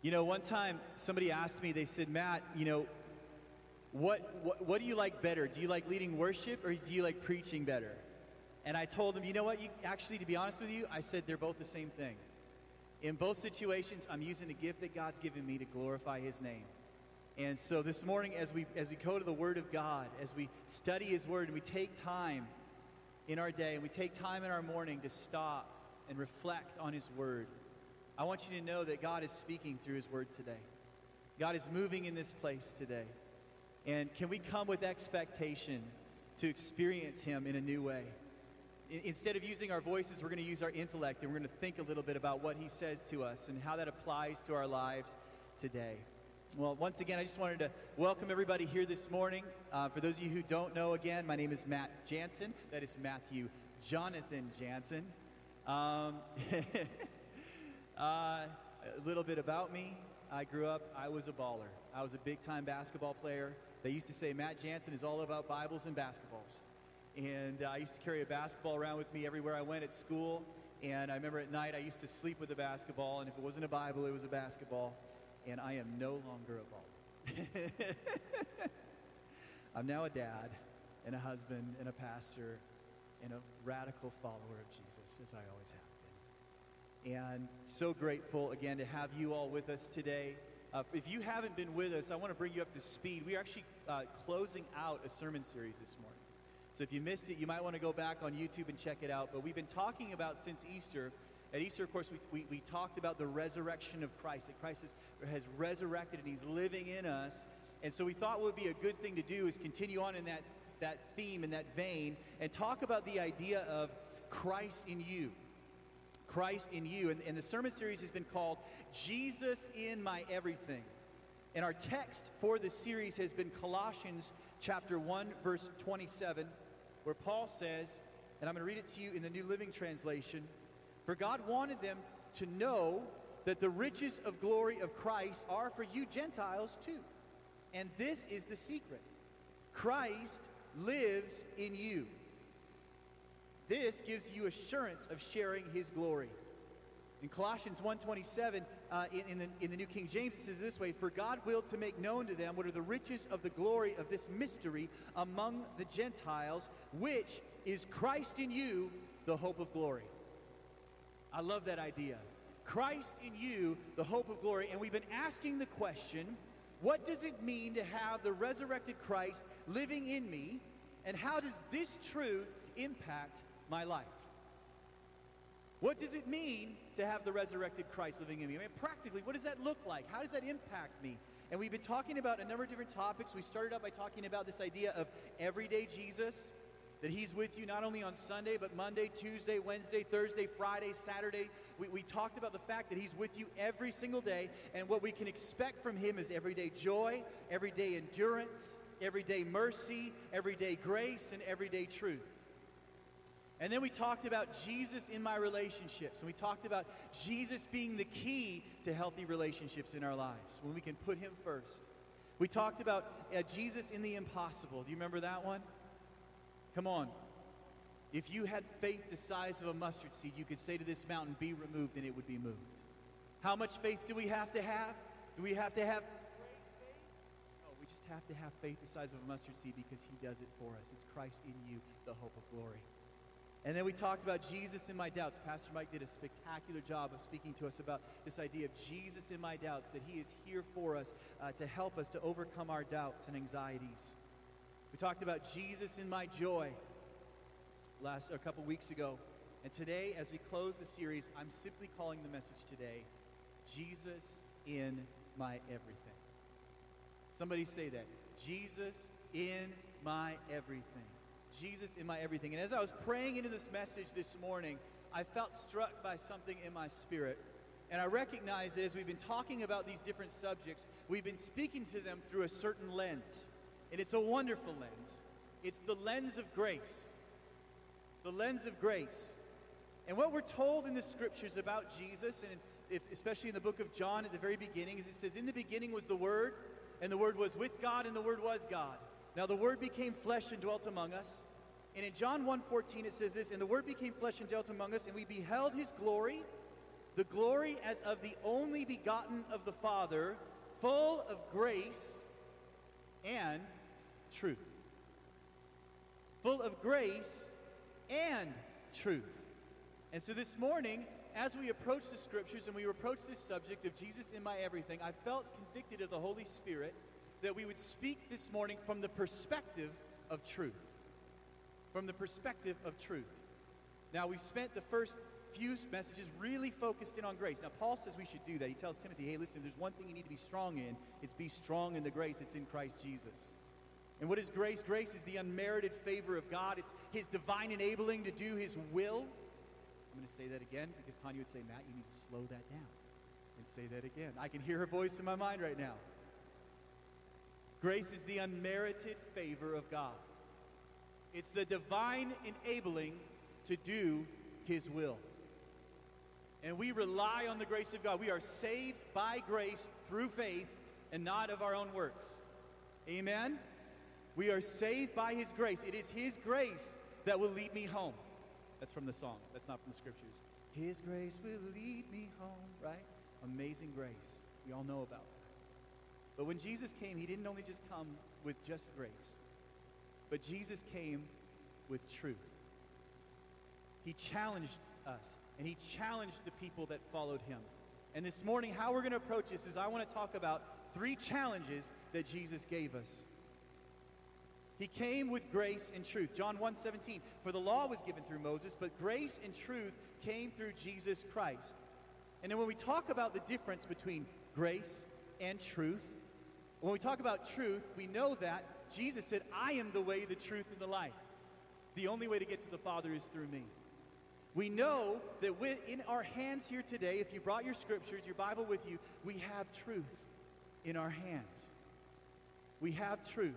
You know, one time somebody asked me, they said, Matt, you know, what, what, what do you like better? Do you like leading worship or do you like preaching better? And I told them, you know what? You, actually, to be honest with you, I said they're both the same thing. In both situations, I'm using the gift that God's given me to glorify His name. And so this morning, as we, as we go to the Word of God, as we study His Word, and we take time in our day, and we take time in our morning to stop and reflect on His Word, I want you to know that God is speaking through His Word today. God is moving in this place today. And can we come with expectation to experience Him in a new way? instead of using our voices, we're going to use our intellect and we're going to think a little bit about what He says to us and how that applies to our lives today. Well, once again, I just wanted to welcome everybody here this morning. Uh, for those of you who don't know, again, my name is Matt Jansen. That is Matthew Jonathan Jansen. Um, uh, a little bit about me. I grew up, I was a baller. I was a big time basketball player. They used to say Matt Jansen is all about Bibles and basketballs. And uh, I used to carry a basketball around with me everywhere I went at school. And I remember at night I used to sleep with a basketball, and if it wasn't a Bible, it was a basketball. And I am no longer a baller. I'm now a dad, and a husband, and a pastor, and a radical follower of Jesus, as I always have. And so grateful again to have you all with us today. Uh, if you haven't been with us, I want to bring you up to speed. We are actually uh, closing out a sermon series this morning. So if you missed it, you might want to go back on YouTube and check it out. But we've been talking about since Easter. At Easter, of course, we, we, we talked about the resurrection of Christ, that Christ has, has resurrected and he's living in us. And so we thought what would be a good thing to do is continue on in that, that theme, in that vein, and talk about the idea of Christ in you. Christ in you. And, and the sermon series has been called Jesus in My Everything. And our text for this series has been Colossians chapter 1, verse 27 where Paul says, and I'm going to read it to you in the New Living Translation For God wanted them to know that the riches of glory of Christ are for you Gentiles too. And this is the secret Christ lives in you. This gives you assurance of sharing his glory. In Colossians 1.27, uh, in, in, the, in the New King James, it says this way, For God willed to make known to them what are the riches of the glory of this mystery among the Gentiles, which is Christ in you, the hope of glory. I love that idea. Christ in you, the hope of glory. And we've been asking the question, what does it mean to have the resurrected Christ living in me? And how does this truth impact my life? What does it mean to have the resurrected Christ living in me? I mean, practically, what does that look like? How does that impact me? And we've been talking about a number of different topics. We started out by talking about this idea of everyday Jesus, that he's with you not only on Sunday, but Monday, Tuesday, Wednesday, Thursday, Friday, Saturday. We, we talked about the fact that he's with you every single day, and what we can expect from him is everyday joy, everyday endurance, everyday mercy, everyday grace, and everyday truth. And then we talked about Jesus in my relationships. And we talked about Jesus being the key to healthy relationships in our lives when we can put him first. We talked about uh, Jesus in the impossible. Do you remember that one? Come on. If you had faith the size of a mustard seed, you could say to this mountain, Be removed, and it would be moved. How much faith do we have to have? Do we have to have No, we just have to have faith the size of a mustard seed because he does it for us. It's Christ in you, the hope of glory. And then we talked about Jesus in my doubts. Pastor Mike did a spectacular job of speaking to us about this idea of Jesus in my doubts, that he is here for us uh, to help us to overcome our doubts and anxieties. We talked about Jesus in my joy last a couple weeks ago. And today, as we close the series, I'm simply calling the message today Jesus in my everything. Somebody say that. Jesus in my everything. Jesus in my everything. And as I was praying into this message this morning, I felt struck by something in my spirit. And I recognize that as we've been talking about these different subjects, we've been speaking to them through a certain lens. And it's a wonderful lens. It's the lens of grace. The lens of grace. And what we're told in the scriptures about Jesus, and if, especially in the book of John at the very beginning, is it says, In the beginning was the Word, and the Word was with God, and the Word was God. Now the Word became flesh and dwelt among us. And in John 1.14 it says this, And the Word became flesh and dwelt among us, and we beheld His glory, the glory as of the only begotten of the Father, full of grace and truth. Full of grace and truth. And so this morning, as we approach the scriptures and we approach this subject of Jesus in my everything, I felt convicted of the Holy Spirit that we would speak this morning from the perspective of truth. From the perspective of truth. Now, we've spent the first few messages really focused in on grace. Now, Paul says we should do that. He tells Timothy, hey, listen, there's one thing you need to be strong in. It's be strong in the grace that's in Christ Jesus. And what is grace? Grace is the unmerited favor of God. It's his divine enabling to do his will. I'm going to say that again because Tanya would say, Matt, you need to slow that down and say that again. I can hear her voice in my mind right now. Grace is the unmerited favor of God. It's the divine enabling to do his will. And we rely on the grace of God. We are saved by grace through faith and not of our own works. Amen? We are saved by his grace. It is his grace that will lead me home. That's from the song. That's not from the scriptures. His grace will lead me home, right? Amazing grace. We all know about that. But when Jesus came, he didn't only just come with just grace, but Jesus came with truth. He challenged us, and he challenged the people that followed him. And this morning, how we're going to approach this is I want to talk about three challenges that Jesus gave us. He came with grace and truth. John 1:17. For the law was given through Moses, but grace and truth came through Jesus Christ. And then when we talk about the difference between grace and truth, when we talk about truth, we know that Jesus said, I am the way, the truth, and the life. The only way to get to the Father is through me. We know that in our hands here today, if you brought your scriptures, your Bible with you, we have truth in our hands. We have truth.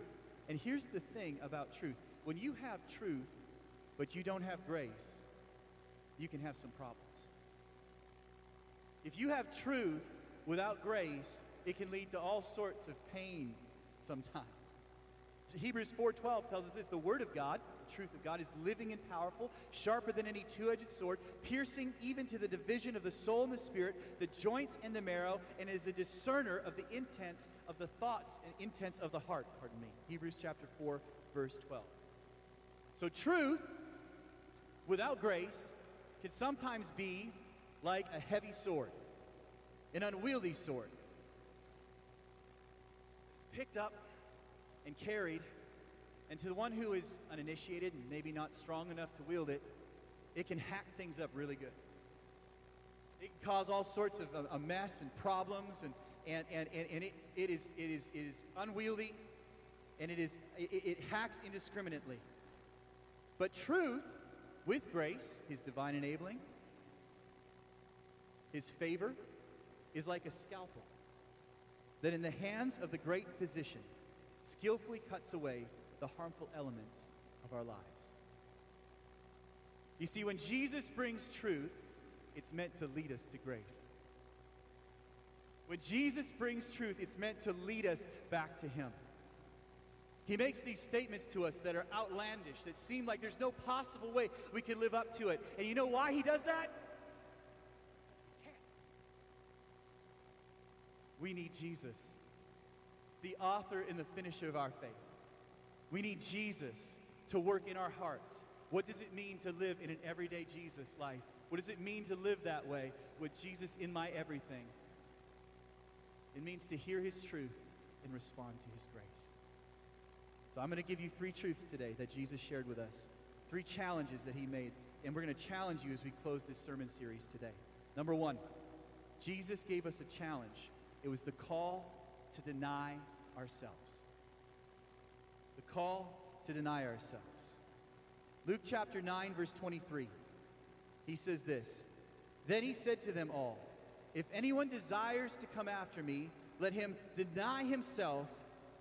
And here's the thing about truth when you have truth, but you don't have grace, you can have some problems. If you have truth without grace, it can lead to all sorts of pain sometimes. Hebrews 4:12 tells us this, the word of God, the truth of God is living and powerful, sharper than any two-edged sword, piercing even to the division of the soul and the spirit, the joints and the marrow, and is a discerner of the intents of the thoughts and intents of the heart, pardon me. Hebrews chapter 4 verse 12. So truth without grace can sometimes be like a heavy sword, an unwieldy sword It's picked up and carried, and to the one who is uninitiated and maybe not strong enough to wield it, it can hack things up really good. It can cause all sorts of a, mess and problems, and, and, and, and, and it, it, is, it, is, it is unwieldy, and it, is, it, it hacks indiscriminately. But truth, with grace, his divine enabling, his favor, is like a scalpel that in the hands of the great physician skillfully cuts away the harmful elements of our lives. You see, when Jesus brings truth, it's meant to lead us to grace. When Jesus brings truth, it's meant to lead us back to Him. He makes these statements to us that are outlandish, that seem like there's no possible way we can live up to it. And you know why He does that? We need Jesus, the author and the finisher of our faith. We need Jesus to work in our hearts. What does it mean to live in an everyday Jesus life? What does it mean to live that way with Jesus in my everything? It means to hear his truth and respond to his grace. So I'm going to give you three truths today that Jesus shared with us, three challenges that he made, and we're going to challenge you as we close this sermon series today. Number one, Jesus gave us a challenge it was the call to deny ourselves. The call to deny ourselves. Luke chapter 9, verse 23. He says this Then he said to them all, If anyone desires to come after me, let him deny himself,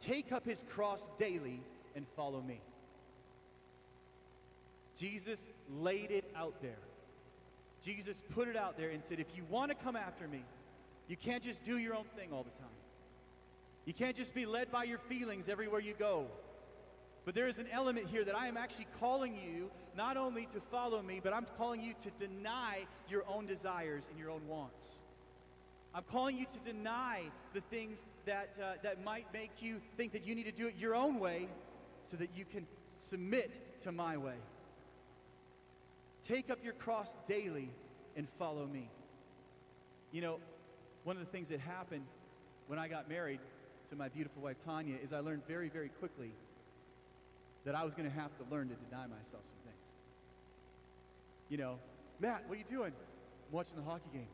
take up his cross daily, and follow me. Jesus laid it out there. Jesus put it out there and said, If you want to come after me, you can't just do your own thing all the time. You can't just be led by your feelings everywhere you go. But there is an element here that I am actually calling you not only to follow me, but I'm calling you to deny your own desires and your own wants. I'm calling you to deny the things that, uh, that might make you think that you need to do it your own way so that you can submit to my way. Take up your cross daily and follow me. You know, one of the things that happened when I got married to my beautiful wife Tanya is I learned very, very quickly that I was going to have to learn to deny myself some things. You know, Matt, what are you doing? I'm watching the hockey game.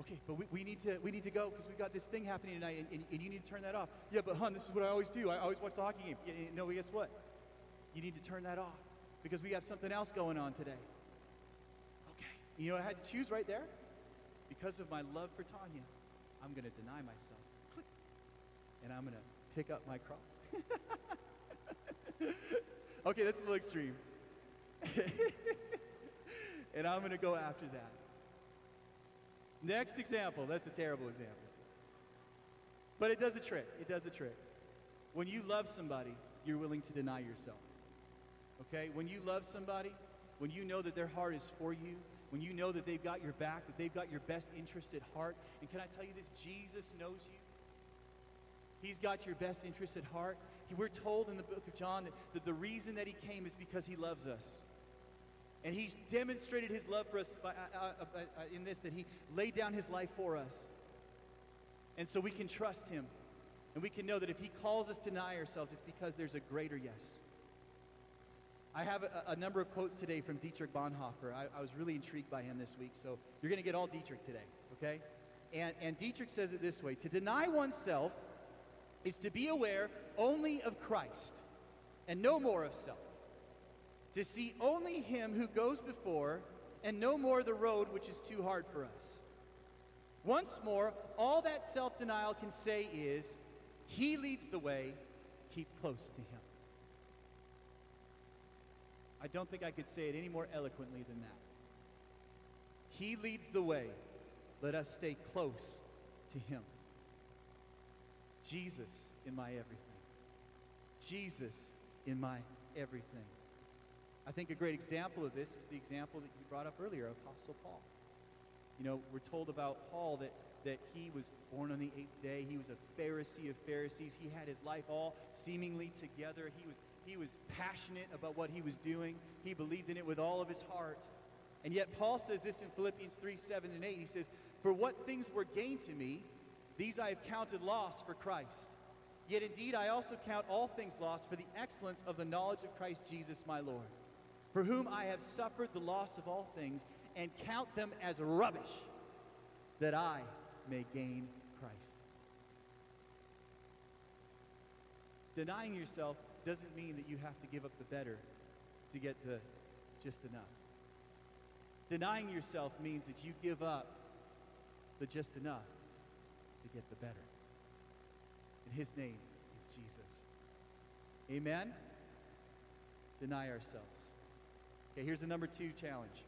Okay, but we, we need to we need to go because we've got this thing happening tonight, and, and, and, you need to turn that off. Yeah, but hun, this is what I always do. I always watch the hockey game. Yeah, no, guess what? You need to turn that off because we have something else going on today. Okay, you know I had to choose right there because of my love for Tanya. I'm going to deny myself, and I'm going to pick up my cross. okay, that's a little extreme. and I'm going to go after that. Next example. That's a terrible example. But it does a trick. It does a trick. When you love somebody, you're willing to deny yourself. Okay? When you love somebody, when you know that their heart is for you, when you know that they've got your back, that they've got your best interest at heart, and can I tell you this? Jesus knows you. He's got your best interest at heart. We're told in the book of John that, that the reason that he came is because he loves us. And he's demonstrated his love for us by, uh, uh, uh, uh, in this, that he laid down his life for us. And so we can trust him. And we can know that if he calls us to deny ourselves, it's because there's a greater yes. I have a, a number of quotes today from Dietrich Bonhoeffer. I, I was really intrigued by him this week, so you're going to get all Dietrich today, okay? And, and Dietrich says it this way To deny oneself is to be aware only of Christ and no more of self to see only him who goes before and no more the road which is too hard for us. Once more, all that self denial can say is, He leads the way, keep close to Him. I don't think I could say it any more eloquently than that. He leads the way, let us stay close to Him. Jesus in my everything. Jesus in my everything. I think a great example of this is the example that you brought up earlier, Apostle Paul. You know, we're told about Paul that, that he was born on the eighth day. He was a Pharisee of Pharisees. He had his life all seemingly together. He was, he was passionate about what he was doing. He believed in it with all of his heart. And yet Paul says this in Philippians 3, 7 and 8. He says, For what things were gained to me, these I have counted loss for Christ. Yet indeed I also count all things lost for the excellence of the knowledge of Christ Jesus my Lord for whom I have suffered the loss of all things, and count them as rubbish, that I may gain Christ. Denying yourself doesn't mean that you have to give up the better to get the just enough. Denying yourself means that you give up the just enough to get the better. And his name is Jesus. Amen? Deny ourselves. Okay, here's the number two challenge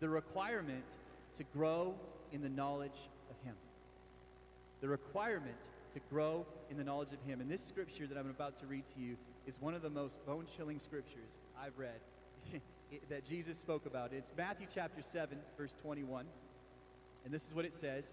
the requirement to grow in the knowledge of Him. The requirement to grow in the knowledge of Him. And this scripture that I'm about to read to you is one of the most bone chilling scriptures I've read that Jesus spoke about. It's Matthew chapter 7, verse 21. And this is what it says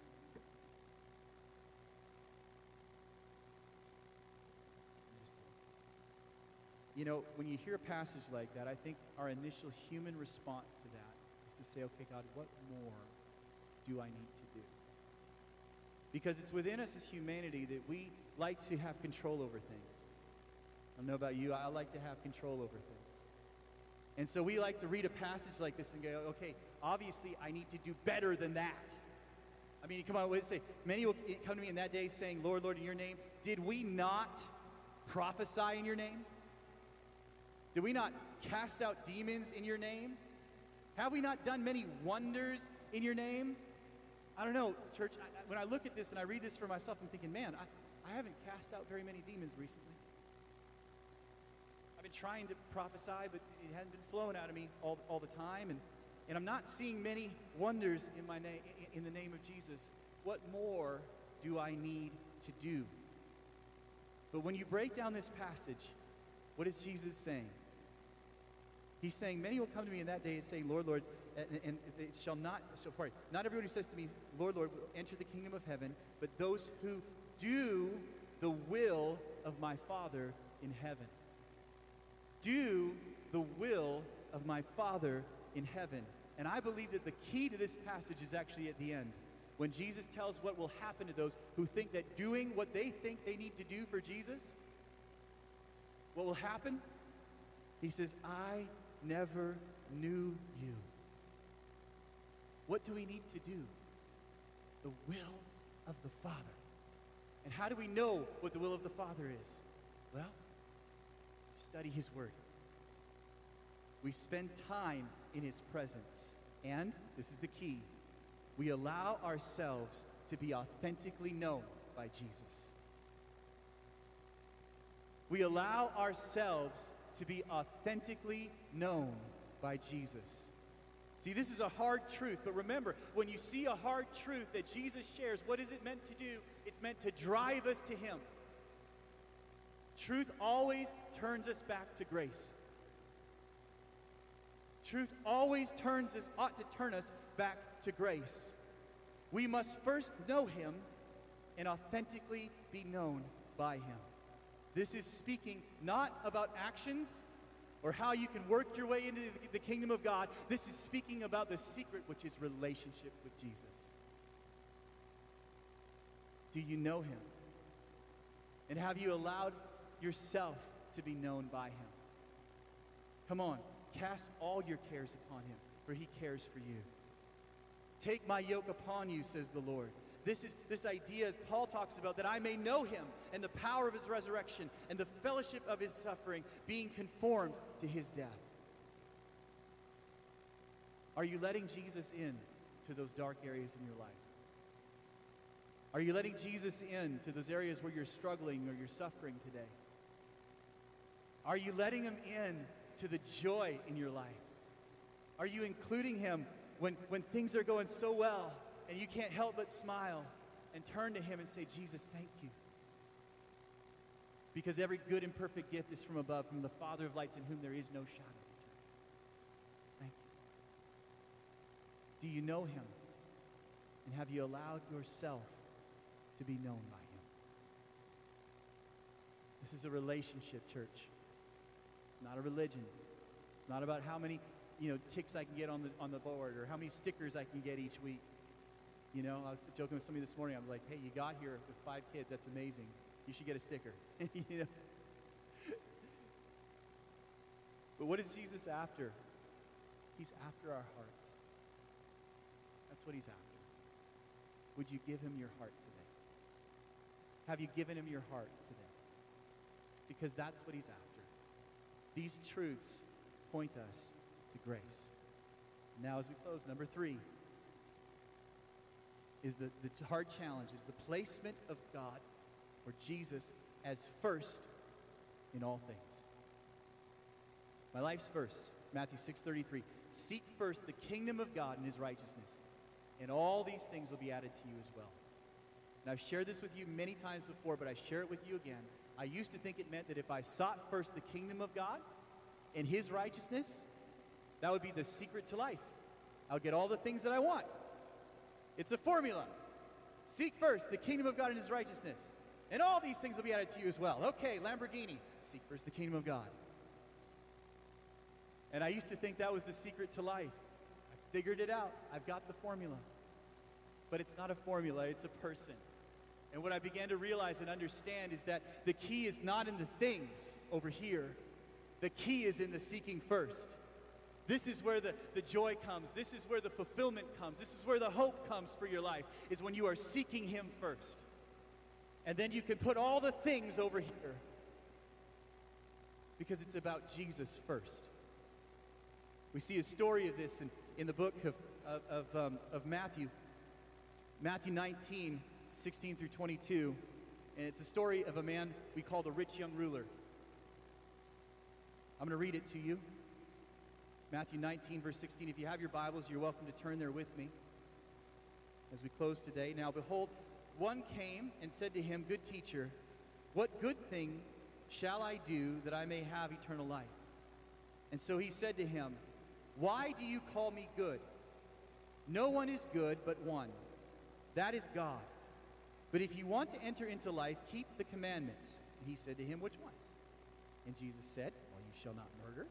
You know, when you hear a passage like that, I think our initial human response to that is to say, okay, God, what more do I need to do? Because it's within us as humanity that we like to have control over things. I don't know about you, I like to have control over things. And so we like to read a passage like this and go, okay, obviously I need to do better than that. I mean, come on, what say? Many will come to me in that day saying, Lord, Lord, in your name, did we not prophesy in your name? Did we not cast out demons in your name? Have we not done many wonders in your name? I don't know, church. I, when I look at this and I read this for myself, I'm thinking, man, I, I haven't cast out very many demons recently. I've been trying to prophesy, but it hasn't been flowing out of me all, all the time. And, and I'm not seeing many wonders in, my na- in the name of Jesus. What more do I need to do? But when you break down this passage, what is Jesus saying? He's saying, Many will come to me in that day and say, Lord, Lord, and, and it shall not, so sorry, not everyone who says to me, Lord, Lord, will enter the kingdom of heaven, but those who do the will of my Father in heaven. Do the will of my Father in heaven. And I believe that the key to this passage is actually at the end. When Jesus tells what will happen to those who think that doing what they think they need to do for Jesus, what will happen? He says, I never knew you. What do we need to do? The will of the Father. And how do we know what the will of the Father is? Well, study His Word. We spend time in His presence. And, this is the key, we allow ourselves to be authentically known by Jesus. We allow ourselves to be authentically known by Jesus. See, this is a hard truth, but remember, when you see a hard truth that Jesus shares, what is it meant to do? It's meant to drive us to Him. Truth always turns us back to grace. Truth always turns us, ought to turn us back to grace. We must first know Him and authentically be known by Him. This is speaking not about actions or how you can work your way into the kingdom of God. This is speaking about the secret, which is relationship with Jesus. Do you know him? And have you allowed yourself to be known by him? Come on, cast all your cares upon him, for he cares for you. Take my yoke upon you, says the Lord. This is this idea Paul talks about that I may know him and the power of his resurrection and the fellowship of his suffering, being conformed to his death. Are you letting Jesus in to those dark areas in your life? Are you letting Jesus in to those areas where you're struggling or you're suffering today? Are you letting him in to the joy in your life? Are you including him when, when things are going so well and you can't help but smile and turn to him and say, Jesus, thank you. Because every good and perfect gift is from above, from the Father of lights in whom there is no shadow. Thank you. Do you know him? And have you allowed yourself to be known by him? This is a relationship, church. It's not a religion. It's not about how many, you know, ticks I can get on the on the board or how many stickers I can get each week. You know, I was joking with somebody this morning. I'm like, hey, you got here with five kids. That's amazing. You should get a sticker. you know? But what is Jesus after? He's after our hearts. That's what he's after. Would you give him your heart today? Have you given him your heart today? Because that's what he's after. These truths point us to grace. Now, as we close, number three is the, the hard challenge is the placement of God or Jesus as first in all things. My life's verse, Matthew 6:33. Seek first the kingdom of God and his righteousness, and all these things will be added to you as well. And I've shared this with you many times before, but I share it with you again. I used to think it meant that if I sought first the kingdom of God and his righteousness, that would be the secret to life. I would get all the things that I want. It's a formula. Seek first the kingdom of God and his righteousness, and all these things will be added to you as well. Okay, Lamborghini, seek first the kingdom of God. And I used to think that was the secret to life. I figured it out. I've got the formula. But it's not a formula, it's a person. And what I began to realize and understand is that the key is not in the things over here, the key is in the seeking first. This is where the, the joy comes. This is where the fulfillment comes. This is where the hope comes for your life, is when you are seeking Him first. And then you can put all the things over here because it's about Jesus first. We see a story of this in, in the book of, of, of, um, of Matthew, Matthew 19, 16 through 22. And it's a story of a man we call the rich young ruler. I'm going to read it to you. Matthew 19, verse 16. If you have your Bibles, you're welcome to turn there with me as we close today. Now, behold, one came and said to him, Good teacher, what good thing shall I do that I may have eternal life? And so he said to him, Why do you call me good? No one is good but one, that is God. But if you want to enter into life, keep the commandments. And he said to him, Which ones? And Jesus said, Well, you shall not murder,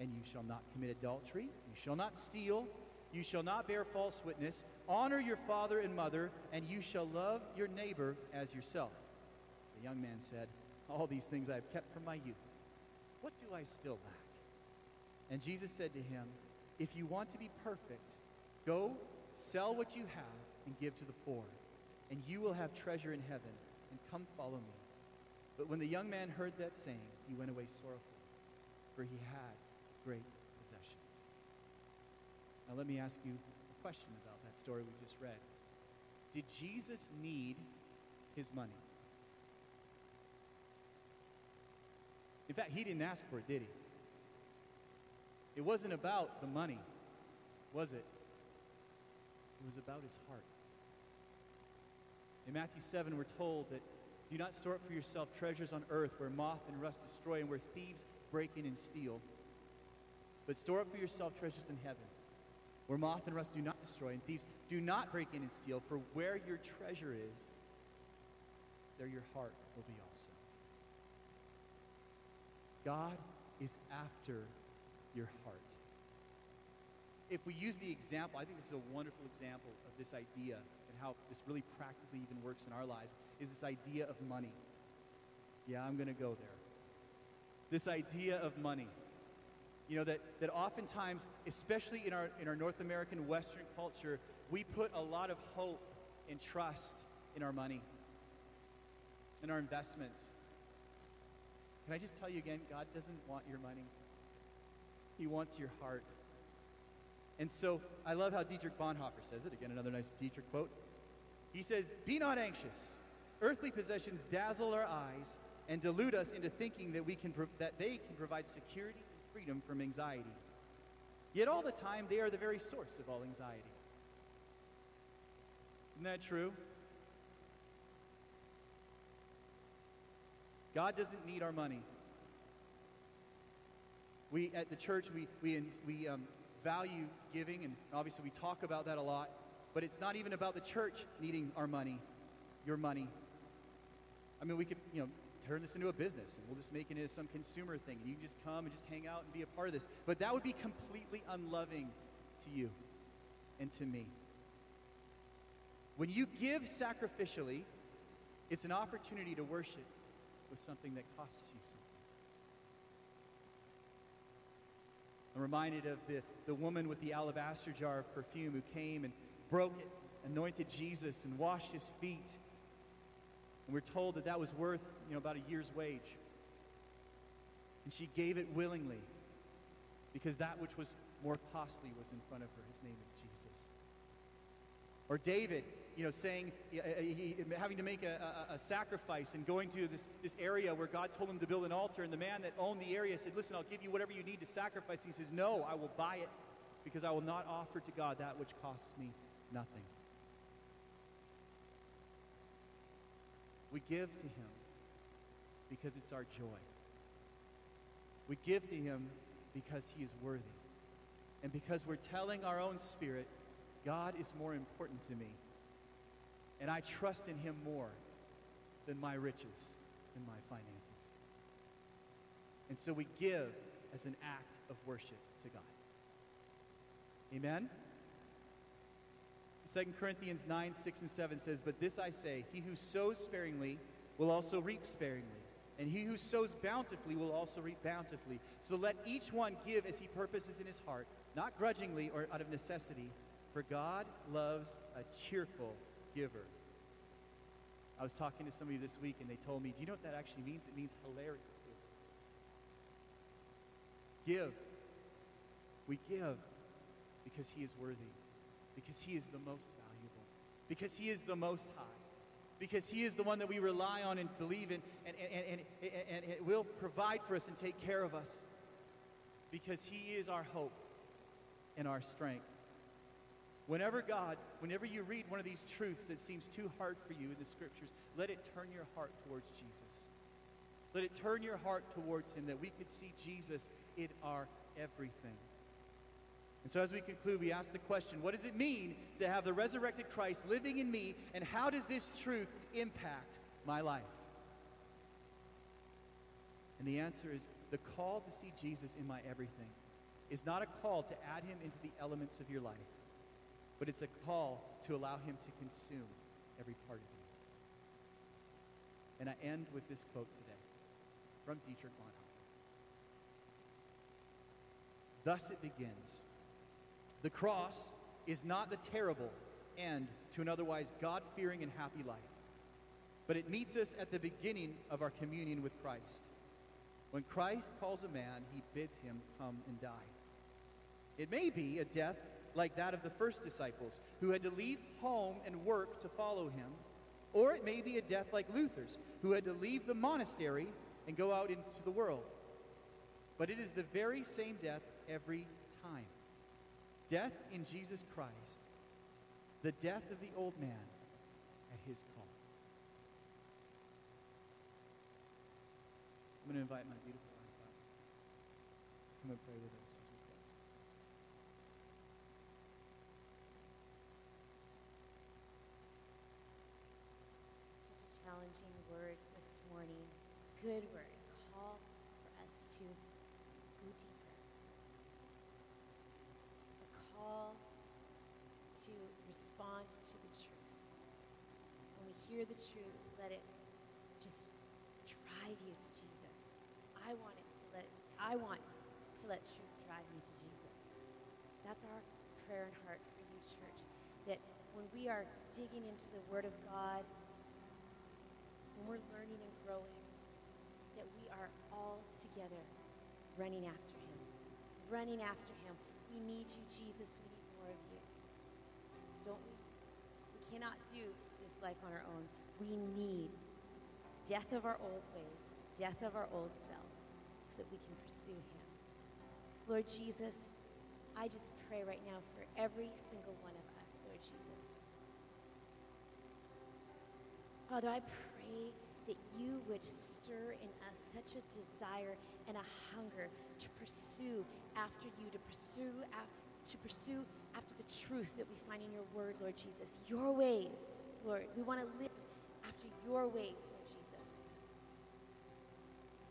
and you shall not commit adultery, you shall not steal, you shall not bear false witness, honor your father and mother, and you shall love your neighbor as yourself. The young man said, All these things I have kept from my youth. What do I still lack? And Jesus said to him, If you want to be perfect, go sell what you have and give to the poor and you will have treasure in heaven, and come follow me. But when the young man heard that saying, he went away sorrowful, for he had great possessions. Now let me ask you a question about that story we just read. Did Jesus need his money? In fact, he didn't ask for it, did he? It wasn't about the money, was it? It was about his heart. In Matthew 7, we're told that do not store up for yourself treasures on earth where moth and rust destroy and where thieves break in and steal. But store up for yourself treasures in heaven where moth and rust do not destroy and thieves do not break in and steal. For where your treasure is, there your heart will be also. God is after your heart. If we use the example, I think this is a wonderful example of this idea and how this really practically even works in our lives, is this idea of money. Yeah, I'm going to go there. This idea of money. You know, that, that oftentimes, especially in our, in our North American Western culture, we put a lot of hope and trust in our money, in our investments. Can I just tell you again, God doesn't want your money. He wants your heart. And so I love how Dietrich Bonhoeffer says it. Again, another nice Dietrich quote. He says, Be not anxious. Earthly possessions dazzle our eyes and delude us into thinking that, we can that they can provide security freedom from anxiety. Yet all the time, they are the very source of all anxiety. Isn't that true? God doesn't need our money. We, at the church, we, we, we um, value giving, and obviously we talk about that a lot. But it's not even about the church needing our money, your money. I mean, we could, you know, turn this into a business and we'll just make it into some consumer thing and you can just come and just hang out and be a part of this. But that would be completely unloving to you and to me. When you give sacrificially, it's an opportunity to worship with something that costs you something. I'm reminded of the, the woman with the alabaster jar of perfume who came and broke it, anointed Jesus, and washed his feet. And we're told that that was worth, you know, about a year's wage. And she gave it willingly because that which was more costly was in front of her. His name is Jesus. Or David, you know, saying, uh, he, having to make a, a, a, sacrifice and going to this, this area where God told him to build an altar. And the man that owned the area said, Listen, I'll give you whatever you need to sacrifice. He says, No, I will buy it because I will not offer to God that which costs me nothing. We give to Him because it's our joy. We give to Him because He is worthy. And because we're telling our own spirit, God is more important to me. And I trust in Him more than my riches and my finances. And so we give as an act of worship to God. Amen? 2 Corinthians 9, 6, and 7 says, But this I say, he who sows sparingly will also reap sparingly, and he who sows bountifully will also reap bountifully. So let each one give as he purposes in his heart, not grudgingly or out of necessity, for God loves a cheerful giver. I was talking to somebody this week, and they told me, Do you know what that actually means? It means hilarious. Give. We give because he is worthy, because he is the most valuable, because he is the most high, because he is the one that we rely on and believe in and, and, and, and, it will provide for us and take care of us, because he is our hope and our strength. Whenever God, whenever you read one of these truths that seems too hard for you in the scriptures, let it turn your heart towards Jesus. Let it turn your heart towards him that we could see Jesus in our everything. And so as we conclude, we ask the question, what does it mean to have the resurrected Christ living in me, and how does this truth impact my life? And the answer is the call to see Jesus in my everything is not a call to add him into the elements of your life but it's a call to allow him to consume every part of you. And I end with this quote today from Dietrich Bonhoeffer. Thus it begins. The cross is not the terrible end to an otherwise God-fearing and happy life, but it meets us at the beginning of our communion with Christ. When Christ calls a man, he bids him come and die. It may be a death like that of the first disciples, who had to leave home and work to follow him. Or it may be a death like Luther's, who had to leave the monastery and go out into the world. But it is the very same death every time. Death in Jesus Christ, the death of the old man at his call. I'm going to invite my beautiful wife up. Come and pray with us. Such a challenging word this morning. Good word. Call for us to go deeper. A call to respond to the truth. When we hear the truth, let it just drive you to Jesus. I want it to let I want to let truth drive me to Jesus. That's our prayer and heart for you, church. That when we are digging into the Word of God, when we're learning and growing, that we are all together running after him. Running after him. We need you, Jesus. We need more of you. Don't we? We cannot do life on our own. We need death of our old ways, death of our old self, so that we can pursue him. Lord Jesus, I just pray right now for every single one of us, Lord Jesus. Father, I pray that you would stir in us such a desire and a hunger to pursue after you, to pursue to pursue after the truth that we find in your word, Lord Jesus. Your ways, Lord. We want to live after your ways, Lord Jesus.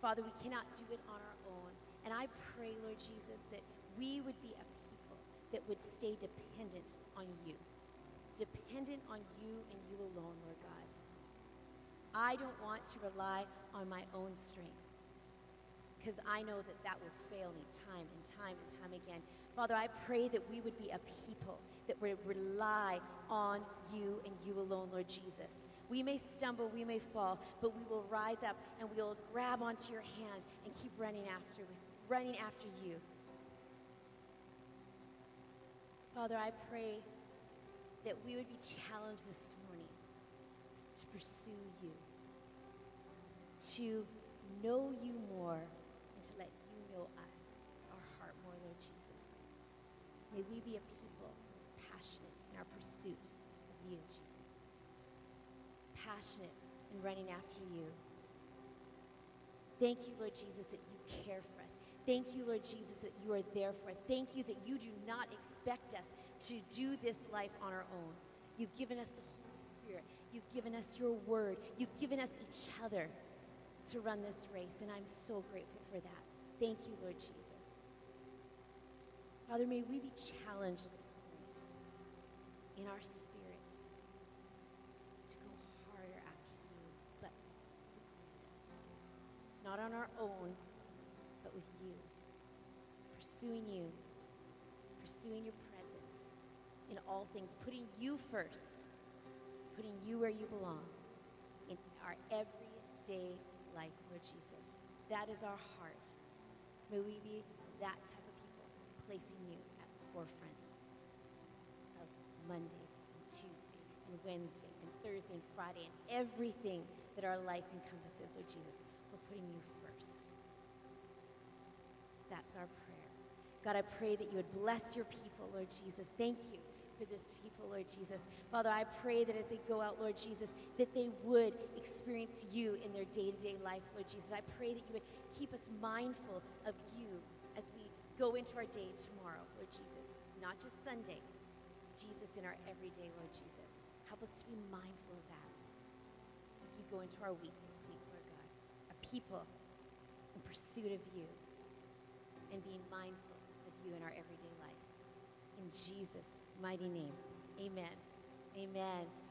Father, we cannot do it on our own. And I pray, Lord Jesus, that we would be a people that would stay dependent on you. Dependent on you and you alone, Lord God. I don't want to rely on my own strength because I know that that will fail me time and time and time again. Father, I pray that we would be a people that would rely on you and you alone, Lord Jesus. We may stumble, we may fall, but we will rise up and we will grab onto your hand and keep running after, running after you. Father, I pray that we would be challenged this morning to pursue you, to know you more, and to let you know us, our heart more, Lord Jesus. May we be a people passionate in our pursuit of you, Jesus. Passionate in running after you. Thank you, Lord Jesus, that you care for us. Thank you, Lord Jesus, that you are there for us. Thank you that you do not expect us to do this life on our own. You've given us the Holy Spirit. You've given us your word. You've given us each other to run this race, and I'm so grateful for that. Thank you, Lord Jesus. Father, may we be challenged this morning in our spirits to go harder after you, but. It's not on our own, but with you. Pursuing you, pursuing your presence in all things, putting you first putting you where you belong in our everyday life, Lord Jesus. That is our heart. May we be that type placing you at the forefront of Monday and Tuesday and Wednesday and Thursday and Friday and everything that our life encompasses, Lord Jesus. We're putting you first. That's our prayer. God, I pray that you would bless your people, Lord Jesus. Thank you for this people, Lord Jesus. Father, I pray that as they go out, Lord Jesus, that they would experience you in their day to day life, Lord Jesus. I pray that you would keep us mindful of you go into our day tomorrow, Lord Jesus. It's not just Sunday, it's Jesus in our everyday, Lord Jesus. Help us to be mindful of that as we go into our week this week, Lord God. A people in pursuit of you and being mindful of you in our everyday life. In Jesus' mighty name, amen. Amen.